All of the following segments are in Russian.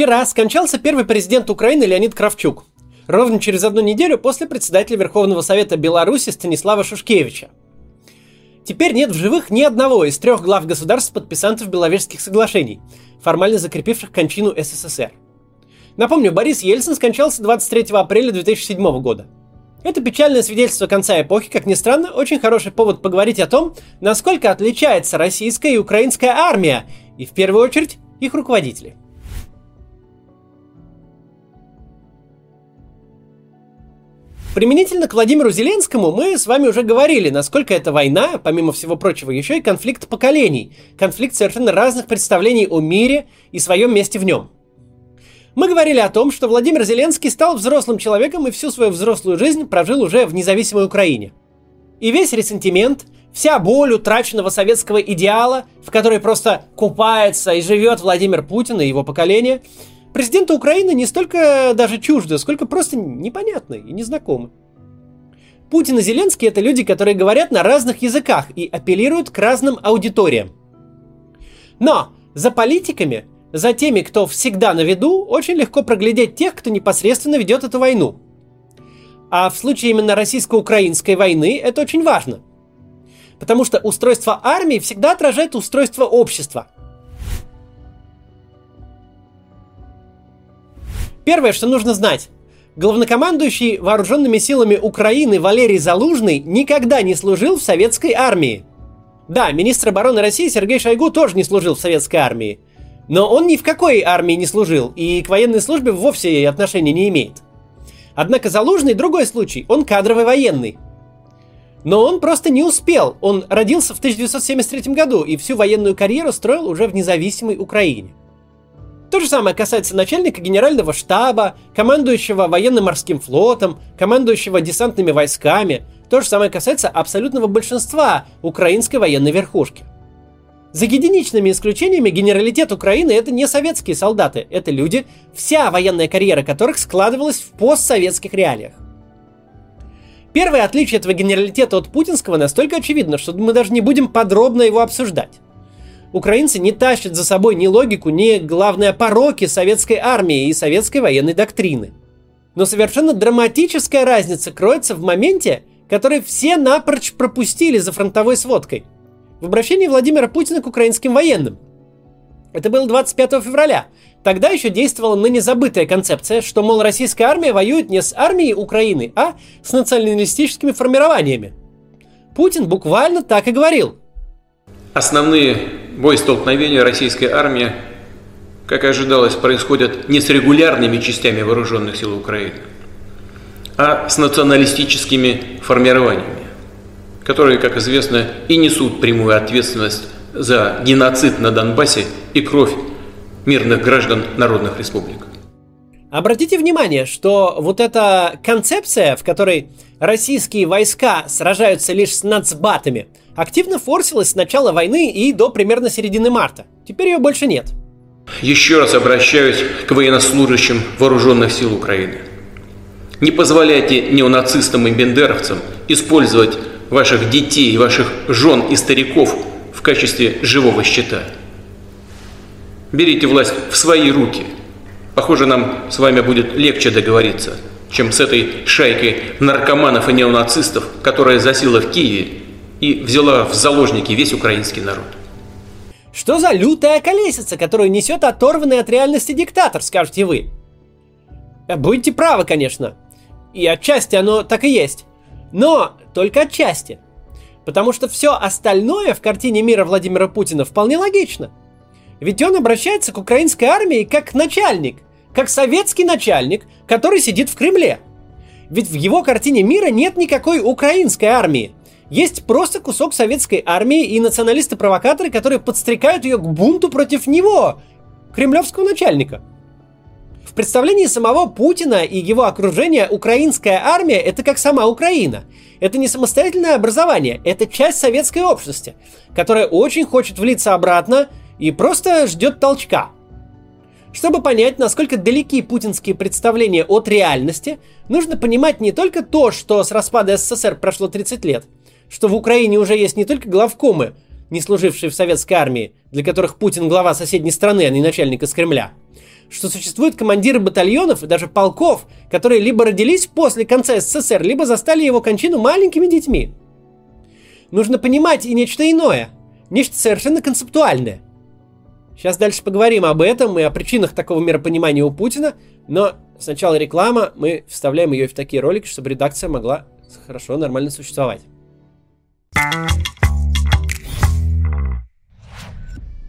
Вчера скончался первый президент Украины Леонид Кравчук. Ровно через одну неделю после председателя Верховного Совета Беларуси Станислава Шушкевича. Теперь нет в живых ни одного из трех глав государств-подписантов Беловежских соглашений, формально закрепивших кончину СССР. Напомню, Борис Ельцин скончался 23 апреля 2007 года. Это печальное свидетельство конца эпохи, как ни странно, очень хороший повод поговорить о том, насколько отличается российская и украинская армия, и в первую очередь их руководители. Применительно к Владимиру Зеленскому мы с вами уже говорили, насколько эта война, помимо всего прочего, еще и конфликт поколений, конфликт совершенно разных представлений о мире и своем месте в нем. Мы говорили о том, что Владимир Зеленский стал взрослым человеком и всю свою взрослую жизнь прожил уже в независимой Украине. И весь ресентимент, вся боль утраченного советского идеала, в которой просто купается и живет Владимир Путин и его поколение – Президента Украины не столько даже чуждо, сколько просто непонятны и незнакомы. Путин и Зеленский это люди, которые говорят на разных языках и апеллируют к разным аудиториям. Но за политиками, за теми, кто всегда на виду, очень легко проглядеть тех, кто непосредственно ведет эту войну. А в случае именно российско-украинской войны это очень важно. Потому что устройство армии всегда отражает устройство общества – Первое, что нужно знать. Главнокомандующий вооруженными силами Украины Валерий Залужный никогда не служил в советской армии. Да, министр обороны России Сергей Шойгу тоже не служил в советской армии. Но он ни в какой армии не служил и к военной службе вовсе отношения не имеет. Однако Залужный другой случай, он кадровый военный. Но он просто не успел. Он родился в 1973 году и всю военную карьеру строил уже в независимой Украине. То же самое касается начальника генерального штаба, командующего военно-морским флотом, командующего десантными войсками. То же самое касается абсолютного большинства украинской военной верхушки. За единичными исключениями генералитет Украины это не советские солдаты, это люди, вся военная карьера которых складывалась в постсоветских реалиях. Первое отличие этого генералитета от путинского настолько очевидно, что мы даже не будем подробно его обсуждать украинцы не тащат за собой ни логику, ни, главное, пороки советской армии и советской военной доктрины. Но совершенно драматическая разница кроется в моменте, который все напрочь пропустили за фронтовой сводкой. В обращении Владимира Путина к украинским военным. Это было 25 февраля. Тогда еще действовала ныне забытая концепция, что, мол, российская армия воюет не с армией Украины, а с националистическими формированиями. Путин буквально так и говорил. Основные боестолкновения российской армии, как и ожидалось, происходят не с регулярными частями вооруженных сил Украины, а с националистическими формированиями, которые, как известно, и несут прямую ответственность за геноцид на Донбассе и кровь мирных граждан народных республик. Обратите внимание, что вот эта концепция, в которой российские войска сражаются лишь с нацбатами, активно форсилась с начала войны и до примерно середины марта. Теперь ее больше нет. Еще раз обращаюсь к военнослужащим вооруженных сил Украины. Не позволяйте неонацистам и бендеровцам использовать ваших детей, ваших жен и стариков в качестве живого щита. Берите власть в свои руки – Похоже, нам с вами будет легче договориться, чем с этой шайкой наркоманов и неонацистов, которая засела в Киеве и взяла в заложники весь украинский народ. Что за лютая колесица, которую несет оторванный от реальности диктатор, скажете вы? Э, будете правы, конечно. И отчасти оно так и есть. Но только отчасти. Потому что все остальное в картине мира Владимира Путина вполне логично. Ведь он обращается к украинской армии как начальник – как советский начальник, который сидит в Кремле. Ведь в его картине мира нет никакой украинской армии. Есть просто кусок советской армии и националисты-провокаторы, которые подстрекают ее к бунту против него, кремлевского начальника. В представлении самого Путина и его окружения украинская армия – это как сама Украина. Это не самостоятельное образование, это часть советской общности, которая очень хочет влиться обратно и просто ждет толчка – чтобы понять, насколько далеки путинские представления от реальности, нужно понимать не только то, что с распада СССР прошло 30 лет, что в Украине уже есть не только главкомы, не служившие в советской армии, для которых Путин глава соседней страны, а не начальник из Кремля, что существуют командиры батальонов и даже полков, которые либо родились после конца СССР, либо застали его кончину маленькими детьми. Нужно понимать и нечто иное, нечто совершенно концептуальное. Сейчас дальше поговорим об этом и о причинах такого миропонимания у Путина, но сначала реклама, мы вставляем ее в такие ролики, чтобы редакция могла хорошо, нормально существовать.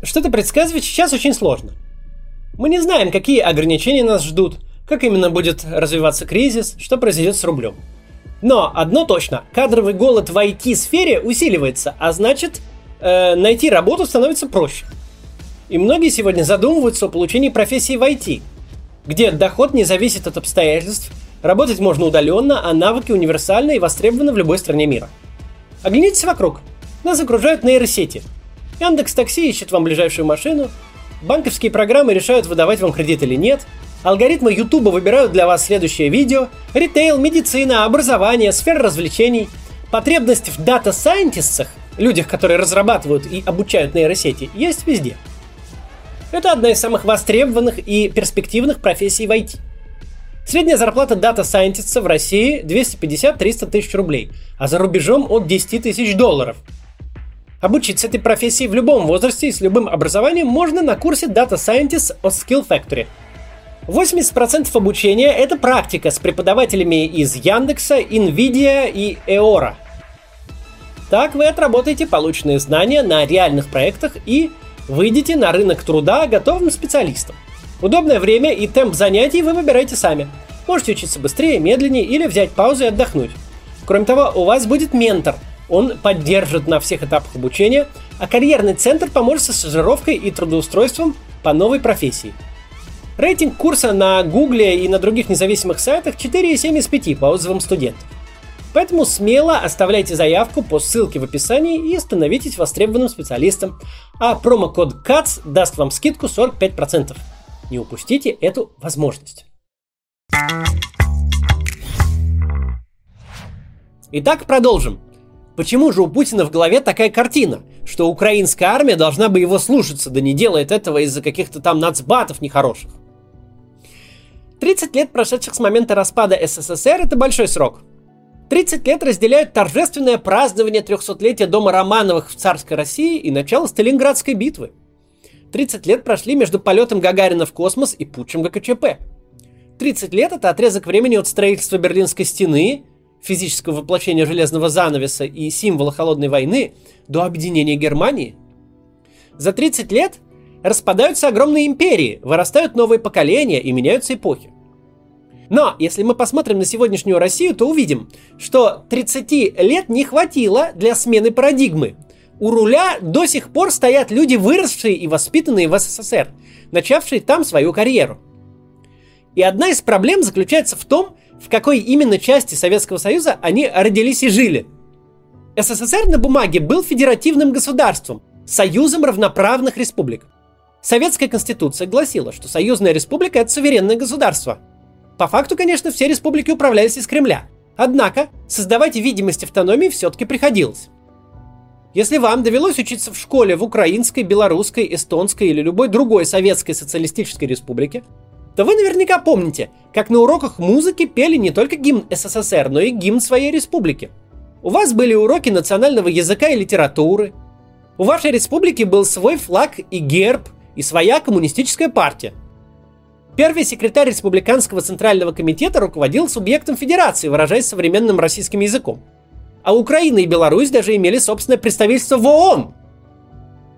Что-то предсказывать сейчас очень сложно. Мы не знаем, какие ограничения нас ждут, как именно будет развиваться кризис, что произойдет с рублем. Но одно точно, кадровый голод в IT-сфере усиливается, а значит, э, найти работу становится проще. И многие сегодня задумываются о получении профессии в IT, где доход не зависит от обстоятельств, работать можно удаленно, а навыки универсальны и востребованы в любой стране мира. Оглянитесь вокруг. Нас окружают нейросети. Яндекс Такси ищет вам ближайшую машину, банковские программы решают, выдавать вам кредит или нет, алгоритмы YouTube выбирают для вас следующее видео, ритейл, медицина, образование, сфера развлечений, потребность в дата-сайентистах, людях, которые разрабатывают и обучают нейросети, есть везде. Это одна из самых востребованных и перспективных профессий в IT. Средняя зарплата дата сайентиста в России 250-300 тысяч рублей, а за рубежом от 10 тысяч долларов – Обучиться этой профессии в любом возрасте и с любым образованием можно на курсе Data Scientist от Skill Factory. 80% обучения – это практика с преподавателями из Яндекса, Nvidia и Eora. Так вы отработаете полученные знания на реальных проектах и выйдете на рынок труда готовым специалистом. Удобное время и темп занятий вы выбираете сами. Можете учиться быстрее, медленнее или взять паузу и отдохнуть. Кроме того, у вас будет ментор – он поддержит на всех этапах обучения, а карьерный центр поможет со стажировкой и трудоустройством по новой профессии. Рейтинг курса на Гугле и на других независимых сайтах 4,7 из 5 по отзывам студентов. Поэтому смело оставляйте заявку по ссылке в описании и становитесь востребованным специалистом. А промокод CATS даст вам скидку 45%. Не упустите эту возможность. Итак, продолжим. Почему же у Путина в голове такая картина, что украинская армия должна бы его слушаться, да не делает этого из-за каких-то там нацбатов нехороших? 30 лет, прошедших с момента распада СССР, это большой срок. 30 лет разделяют торжественное празднование 300-летия Дома Романовых в царской России и начало Сталинградской битвы. 30 лет прошли между полетом Гагарина в космос и путчем ГКЧП. 30 лет – это отрезок времени от строительства Берлинской стены физического воплощения железного занавеса и символа холодной войны до объединения Германии. За 30 лет распадаются огромные империи, вырастают новые поколения и меняются эпохи. Но если мы посмотрим на сегодняшнюю Россию, то увидим, что 30 лет не хватило для смены парадигмы. У руля до сих пор стоят люди, выросшие и воспитанные в СССР, начавшие там свою карьеру. И одна из проблем заключается в том, в какой именно части Советского Союза они родились и жили. СССР на бумаге был федеративным государством, союзом равноправных республик. Советская конституция гласила, что союзная республика – это суверенное государство. По факту, конечно, все республики управлялись из Кремля. Однако, создавать видимость автономии все-таки приходилось. Если вам довелось учиться в школе в украинской, белорусской, эстонской или любой другой советской социалистической республике, то вы наверняка помните, как на уроках музыки пели не только гимн СССР, но и гимн своей республики. У вас были уроки национального языка и литературы. У вашей республики был свой флаг и герб, и своя коммунистическая партия. Первый секретарь Республиканского Центрального комитета руководил субъектом федерации, выражаясь современным российским языком. А Украина и Беларусь даже имели собственное представительство в ООН.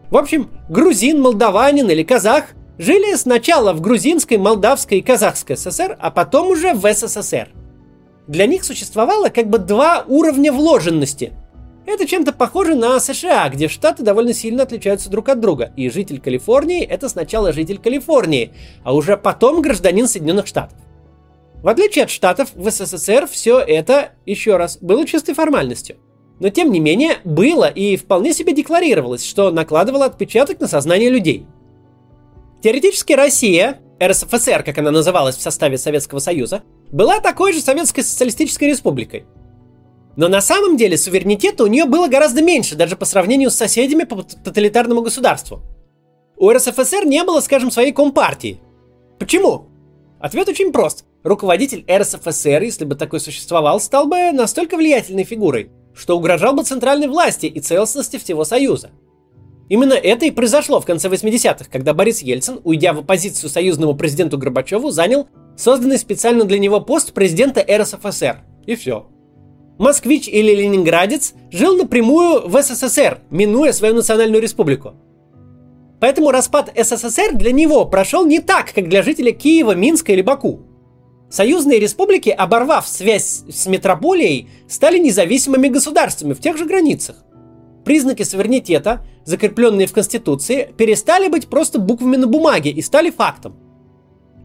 В общем, грузин, молдаванин или казах жили сначала в грузинской, молдавской и казахской ССР, а потом уже в СССР. Для них существовало как бы два уровня вложенности. Это чем-то похоже на США, где штаты довольно сильно отличаются друг от друга. И житель Калифорнии – это сначала житель Калифорнии, а уже потом гражданин Соединенных Штатов. В отличие от Штатов, в СССР все это, еще раз, было чистой формальностью. Но тем не менее, было и вполне себе декларировалось, что накладывало отпечаток на сознание людей – Теоретически Россия, РСФСР, как она называлась в составе Советского Союза, была такой же Советской Социалистической Республикой. Но на самом деле суверенитета у нее было гораздо меньше, даже по сравнению с соседями по тоталитарному государству. У РСФСР не было, скажем, своей компартии. Почему? Ответ очень прост. Руководитель РСФСР, если бы такой существовал, стал бы настолько влиятельной фигурой, что угрожал бы центральной власти и целостности всего Союза. Именно это и произошло в конце 80-х, когда Борис Ельцин, уйдя в оппозицию союзному президенту Горбачеву, занял созданный специально для него пост президента РСФСР. И все. Москвич или ленинградец жил напрямую в СССР, минуя свою национальную республику. Поэтому распад СССР для него прошел не так, как для жителя Киева, Минска или Баку. Союзные республики, оборвав связь с метрополией, стали независимыми государствами в тех же границах. Признаки суверенитета, закрепленные в Конституции, перестали быть просто буквами на бумаге и стали фактом.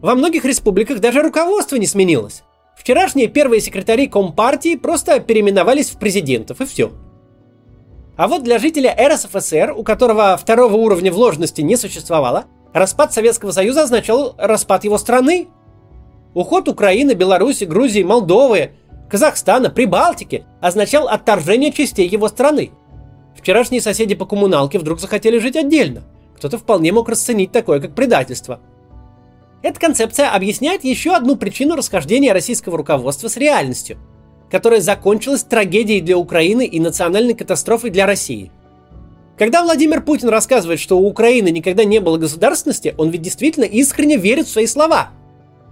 Во многих республиках даже руководство не сменилось. Вчерашние первые секретари Компартии просто переименовались в президентов, и все. А вот для жителя РСФСР, у которого второго уровня вложенности не существовало, распад Советского Союза означал распад его страны. Уход Украины, Беларуси, Грузии, Молдовы, Казахстана, Прибалтики означал отторжение частей его страны. Вчерашние соседи по коммуналке вдруг захотели жить отдельно. Кто-то вполне мог расценить такое как предательство. Эта концепция объясняет еще одну причину расхождения российского руководства с реальностью, которая закончилась трагедией для Украины и национальной катастрофой для России. Когда Владимир Путин рассказывает, что у Украины никогда не было государственности, он ведь действительно искренне верит в свои слова.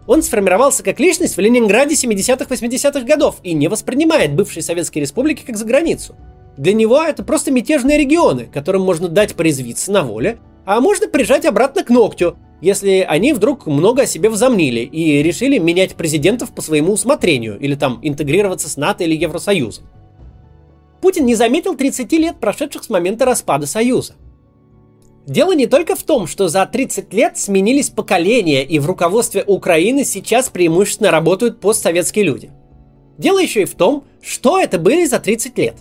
Он сформировался как личность в Ленинграде 70-80-х годов и не воспринимает бывшие советские республики как за границу – для него это просто мятежные регионы, которым можно дать порезвиться на воле, а можно прижать обратно к ногтю, если они вдруг много о себе возомнили и решили менять президентов по своему усмотрению или там интегрироваться с НАТО или Евросоюзом. Путин не заметил 30 лет, прошедших с момента распада Союза. Дело не только в том, что за 30 лет сменились поколения, и в руководстве Украины сейчас преимущественно работают постсоветские люди. Дело еще и в том, что это были за 30 лет.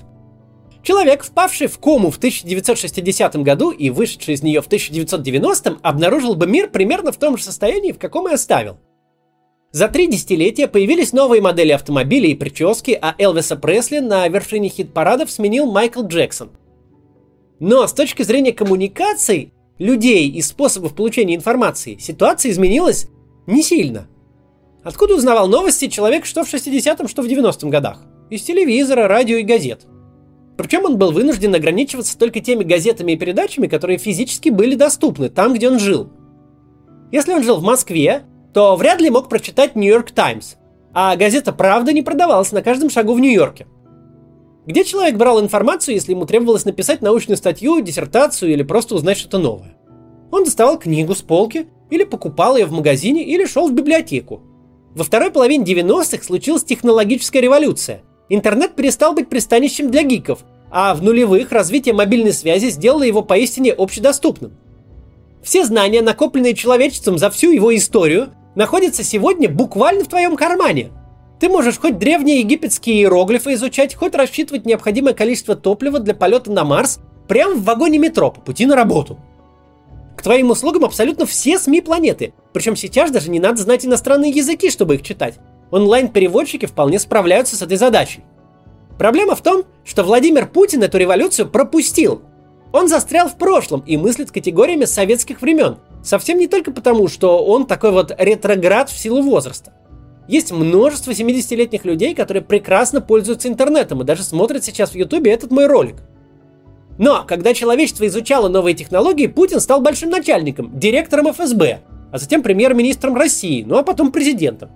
Человек, впавший в кому в 1960 году и вышедший из нее в 1990, обнаружил бы мир примерно в том же состоянии, в каком и оставил. За три десятилетия появились новые модели автомобилей и прически, а Элвиса Пресли на вершине хит-парадов сменил Майкл Джексон. Но с точки зрения коммуникаций, людей и способов получения информации, ситуация изменилась не сильно. Откуда узнавал новости человек что в 60-м, что в 90-м годах? Из телевизора, радио и газет – причем он был вынужден ограничиваться только теми газетами и передачами, которые физически были доступны там, где он жил. Если он жил в Москве, то вряд ли мог прочитать Нью-Йорк Таймс, а газета «Правда» не продавалась на каждом шагу в Нью-Йорке. Где человек брал информацию, если ему требовалось написать научную статью, диссертацию или просто узнать что-то новое? Он доставал книгу с полки, или покупал ее в магазине, или шел в библиотеку. Во второй половине 90-х случилась технологическая революция – Интернет перестал быть пристанищем для гиков, а в нулевых развитие мобильной связи сделало его поистине общедоступным. Все знания, накопленные человечеством за всю его историю, находятся сегодня буквально в твоем кармане. Ты можешь хоть древние египетские иероглифы изучать, хоть рассчитывать необходимое количество топлива для полета на Марс прямо в вагоне метро по пути на работу. К твоим услугам абсолютно все СМИ планеты, причем сейчас даже не надо знать иностранные языки, чтобы их читать онлайн-переводчики вполне справляются с этой задачей. Проблема в том, что Владимир Путин эту революцию пропустил. Он застрял в прошлом и мыслит категориями советских времен. Совсем не только потому, что он такой вот ретроград в силу возраста. Есть множество 70-летних людей, которые прекрасно пользуются интернетом и даже смотрят сейчас в Ютубе этот мой ролик. Но когда человечество изучало новые технологии, Путин стал большим начальником, директором ФСБ, а затем премьер-министром России, ну а потом президентом.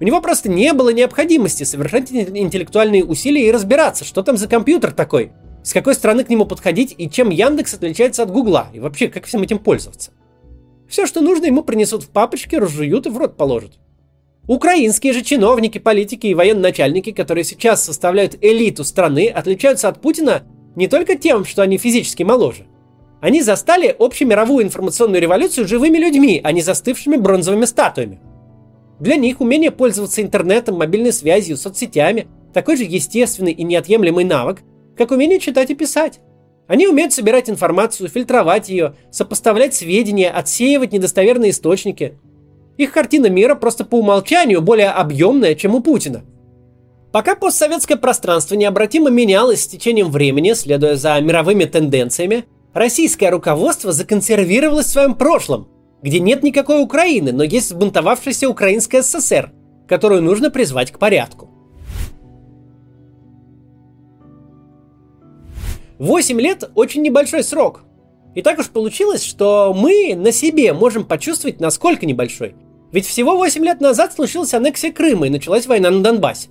У него просто не было необходимости совершать интеллектуальные усилия и разбираться, что там за компьютер такой, с какой стороны к нему подходить и чем Яндекс отличается от Гугла, и вообще как всем этим пользоваться. Все, что нужно, ему принесут в папочке, разжуют и в рот положат. Украинские же чиновники, политики и военно-начальники, которые сейчас составляют элиту страны, отличаются от Путина не только тем, что они физически моложе. Они застали общемировую информационную революцию живыми людьми, а не застывшими бронзовыми статуями – для них умение пользоваться интернетом, мобильной связью, соцсетями – такой же естественный и неотъемлемый навык, как умение читать и писать. Они умеют собирать информацию, фильтровать ее, сопоставлять сведения, отсеивать недостоверные источники. Их картина мира просто по умолчанию более объемная, чем у Путина. Пока постсоветское пространство необратимо менялось с течением времени, следуя за мировыми тенденциями, российское руководство законсервировалось в своем прошлом – где нет никакой Украины, но есть сбунтовавшаяся Украинская ССР, которую нужно призвать к порядку. Восемь лет – очень небольшой срок. И так уж получилось, что мы на себе можем почувствовать, насколько небольшой. Ведь всего 8 лет назад случилась аннексия Крыма и началась война на Донбассе.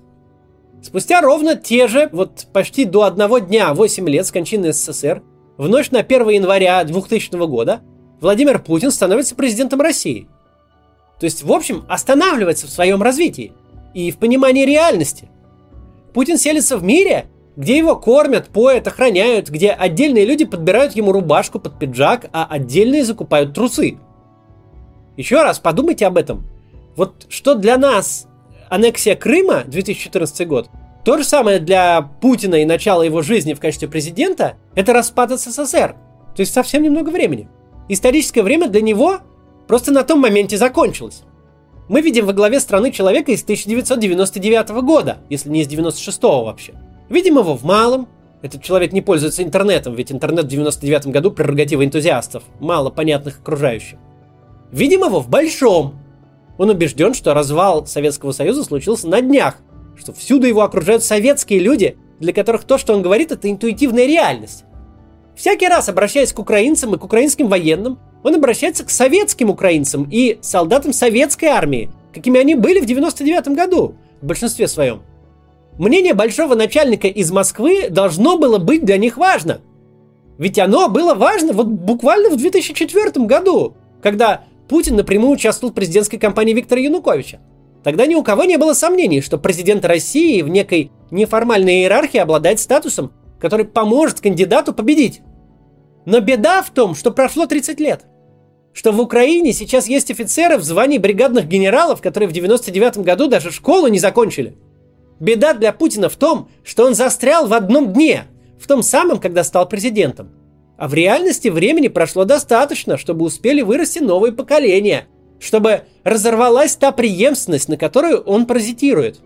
Спустя ровно те же, вот почти до одного дня, 8 лет с кончины СССР, в ночь на 1 января 2000 года Владимир Путин становится президентом России. То есть, в общем, останавливается в своем развитии и в понимании реальности. Путин селится в мире, где его кормят, поят, охраняют, где отдельные люди подбирают ему рубашку под пиджак, а отдельные закупают трусы. Еще раз подумайте об этом. Вот что для нас аннексия Крыма 2014 год, то же самое для Путина и начала его жизни в качестве президента, это распад СССР. То есть совсем немного времени. Историческое время для него просто на том моменте закончилось. Мы видим во главе страны человека из 1999 года, если не из 96 вообще. Видим его в малом. Этот человек не пользуется интернетом, ведь интернет в 99 году прерогатива энтузиастов, мало понятных окружающих. Видим его в большом. Он убежден, что развал Советского Союза случился на днях, что всюду его окружают советские люди, для которых то, что он говорит, это интуитивная реальность. Всякий раз, обращаясь к украинцам и к украинским военным, он обращается к советским украинцам и солдатам советской армии, какими они были в 99 году, в большинстве своем. Мнение большого начальника из Москвы должно было быть для них важно. Ведь оно было важно вот буквально в 2004 году, когда Путин напрямую участвовал в президентской кампании Виктора Януковича. Тогда ни у кого не было сомнений, что президент России в некой неформальной иерархии обладает статусом, который поможет кандидату победить. Но беда в том, что прошло 30 лет. Что в Украине сейчас есть офицеры в звании бригадных генералов, которые в 99 году даже школу не закончили – Беда для Путина в том, что он застрял в одном дне, в том самом, когда стал президентом. А в реальности времени прошло достаточно, чтобы успели вырасти новые поколения, чтобы разорвалась та преемственность, на которую он паразитирует.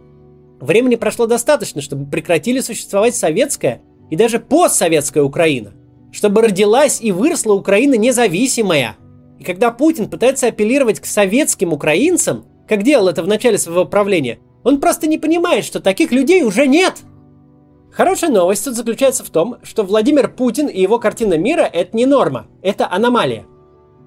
Времени прошло достаточно, чтобы прекратили существовать советская и даже постсоветская Украина, чтобы родилась и выросла Украина независимая. И когда Путин пытается апеллировать к советским украинцам, как делал это в начале своего правления, он просто не понимает, что таких людей уже нет. Хорошая новость тут заключается в том, что Владимир Путин и его картина мира – это не норма, это аномалия.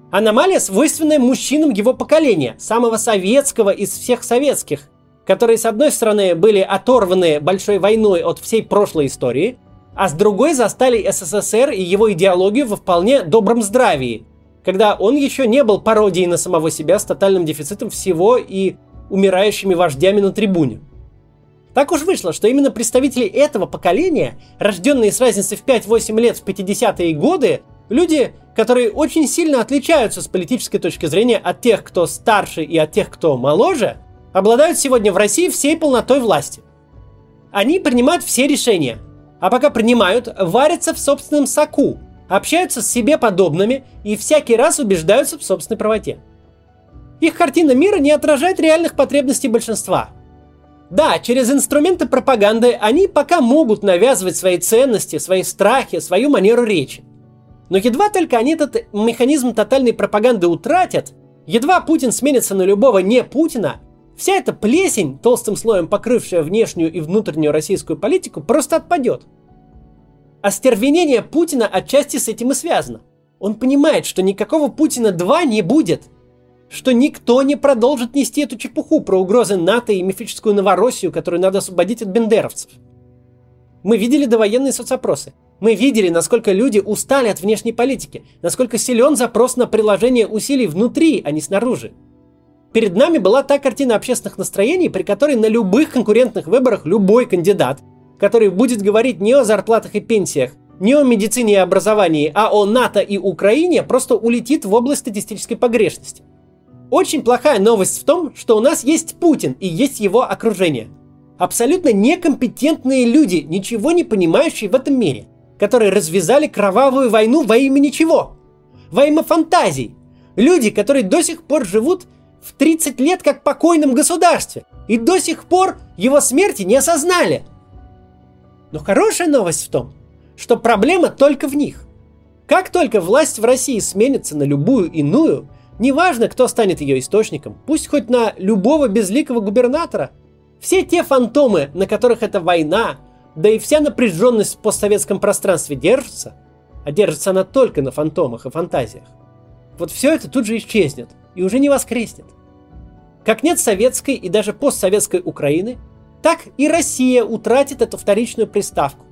Аномалия, свойственная мужчинам его поколения, самого советского из всех советских, которые, с одной стороны, были оторваны большой войной от всей прошлой истории, а с другой застали СССР и его идеологию во вполне добром здравии, когда он еще не был пародией на самого себя с тотальным дефицитом всего и умирающими вождями на трибуне. Так уж вышло, что именно представители этого поколения, рожденные с разницей в 5-8 лет в 50-е годы, люди, которые очень сильно отличаются с политической точки зрения от тех, кто старше и от тех, кто моложе, обладают сегодня в России всей полнотой власти. Они принимают все решения, а пока принимают, варятся в собственном соку, общаются с себе подобными и всякий раз убеждаются в собственной правоте. Их картина мира не отражает реальных потребностей большинства. Да, через инструменты пропаганды они пока могут навязывать свои ценности, свои страхи, свою манеру речи. Но едва только они этот механизм тотальной пропаганды утратят, едва Путин сменится на любого не Путина, вся эта плесень, толстым слоем покрывшая внешнюю и внутреннюю российскую политику, просто отпадет. Остервенение Путина отчасти с этим и связано. Он понимает, что никакого Путина 2 не будет – что никто не продолжит нести эту чепуху про угрозы НАТО и мифическую Новороссию, которую надо освободить от бендеровцев. Мы видели довоенные соцопросы. Мы видели, насколько люди устали от внешней политики, насколько силен запрос на приложение усилий внутри, а не снаружи. Перед нами была та картина общественных настроений, при которой на любых конкурентных выборах любой кандидат, который будет говорить не о зарплатах и пенсиях, не о медицине и образовании, а о НАТО и Украине, просто улетит в область статистической погрешности – очень плохая новость в том, что у нас есть Путин и есть его окружение. Абсолютно некомпетентные люди, ничего не понимающие в этом мире, которые развязали кровавую войну во имя ничего. Во имя фантазий. Люди, которые до сих пор живут в 30 лет как покойном государстве и до сих пор его смерти не осознали. Но хорошая новость в том, что проблема только в них. Как только власть в России сменится на любую иную, Неважно, кто станет ее источником, пусть хоть на любого безликого губернатора. Все те фантомы, на которых эта война, да и вся напряженность в постсоветском пространстве держится, а держится она только на фантомах и фантазиях, вот все это тут же исчезнет и уже не воскреснет. Как нет советской и даже постсоветской Украины, так и Россия утратит эту вторичную приставку.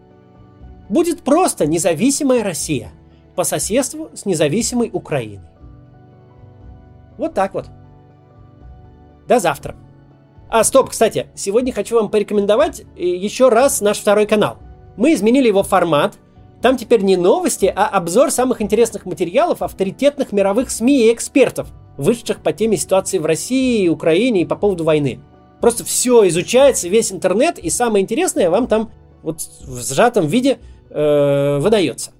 Будет просто независимая Россия по соседству с независимой Украиной. Вот так вот. До завтра. А, стоп, кстати, сегодня хочу вам порекомендовать э, еще раз наш второй канал. Мы изменили его формат. Там теперь не новости, а обзор самых интересных материалов авторитетных мировых СМИ и экспертов, вышедших по теме ситуации в России, Украине и по поводу войны. Просто все изучается, весь интернет, и самое интересное вам там вот в сжатом виде э, выдается.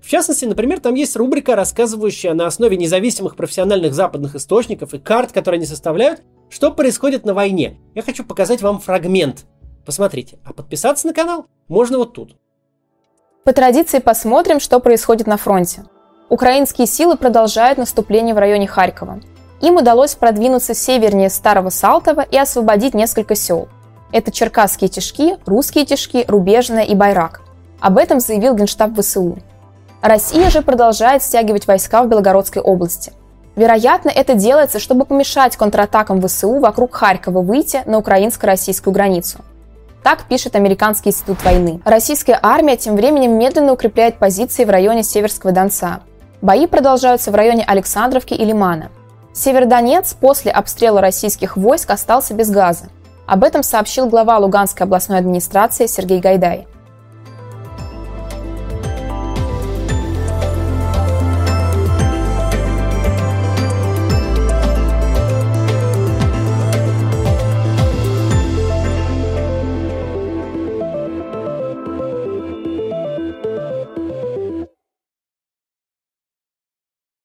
В частности, например, там есть рубрика, рассказывающая на основе независимых профессиональных западных источников и карт, которые они составляют, что происходит на войне. Я хочу показать вам фрагмент. Посмотрите. А подписаться на канал можно вот тут. По традиции посмотрим, что происходит на фронте. Украинские силы продолжают наступление в районе Харькова. Им удалось продвинуться севернее Старого Салтова и освободить несколько сел. Это Черкасские Тишки, Русские Тишки, Рубежная и Байрак. Об этом заявил Генштаб ВСУ. Россия же продолжает стягивать войска в Белгородской области. Вероятно, это делается, чтобы помешать контратакам ВСУ вокруг Харькова выйти на украинско-российскую границу. Так пишет Американский институт войны. Российская армия тем временем медленно укрепляет позиции в районе Северского Донца. Бои продолжаются в районе Александровки и Лимана. Севердонец после обстрела российских войск остался без газа. Об этом сообщил глава Луганской областной администрации Сергей Гайдай.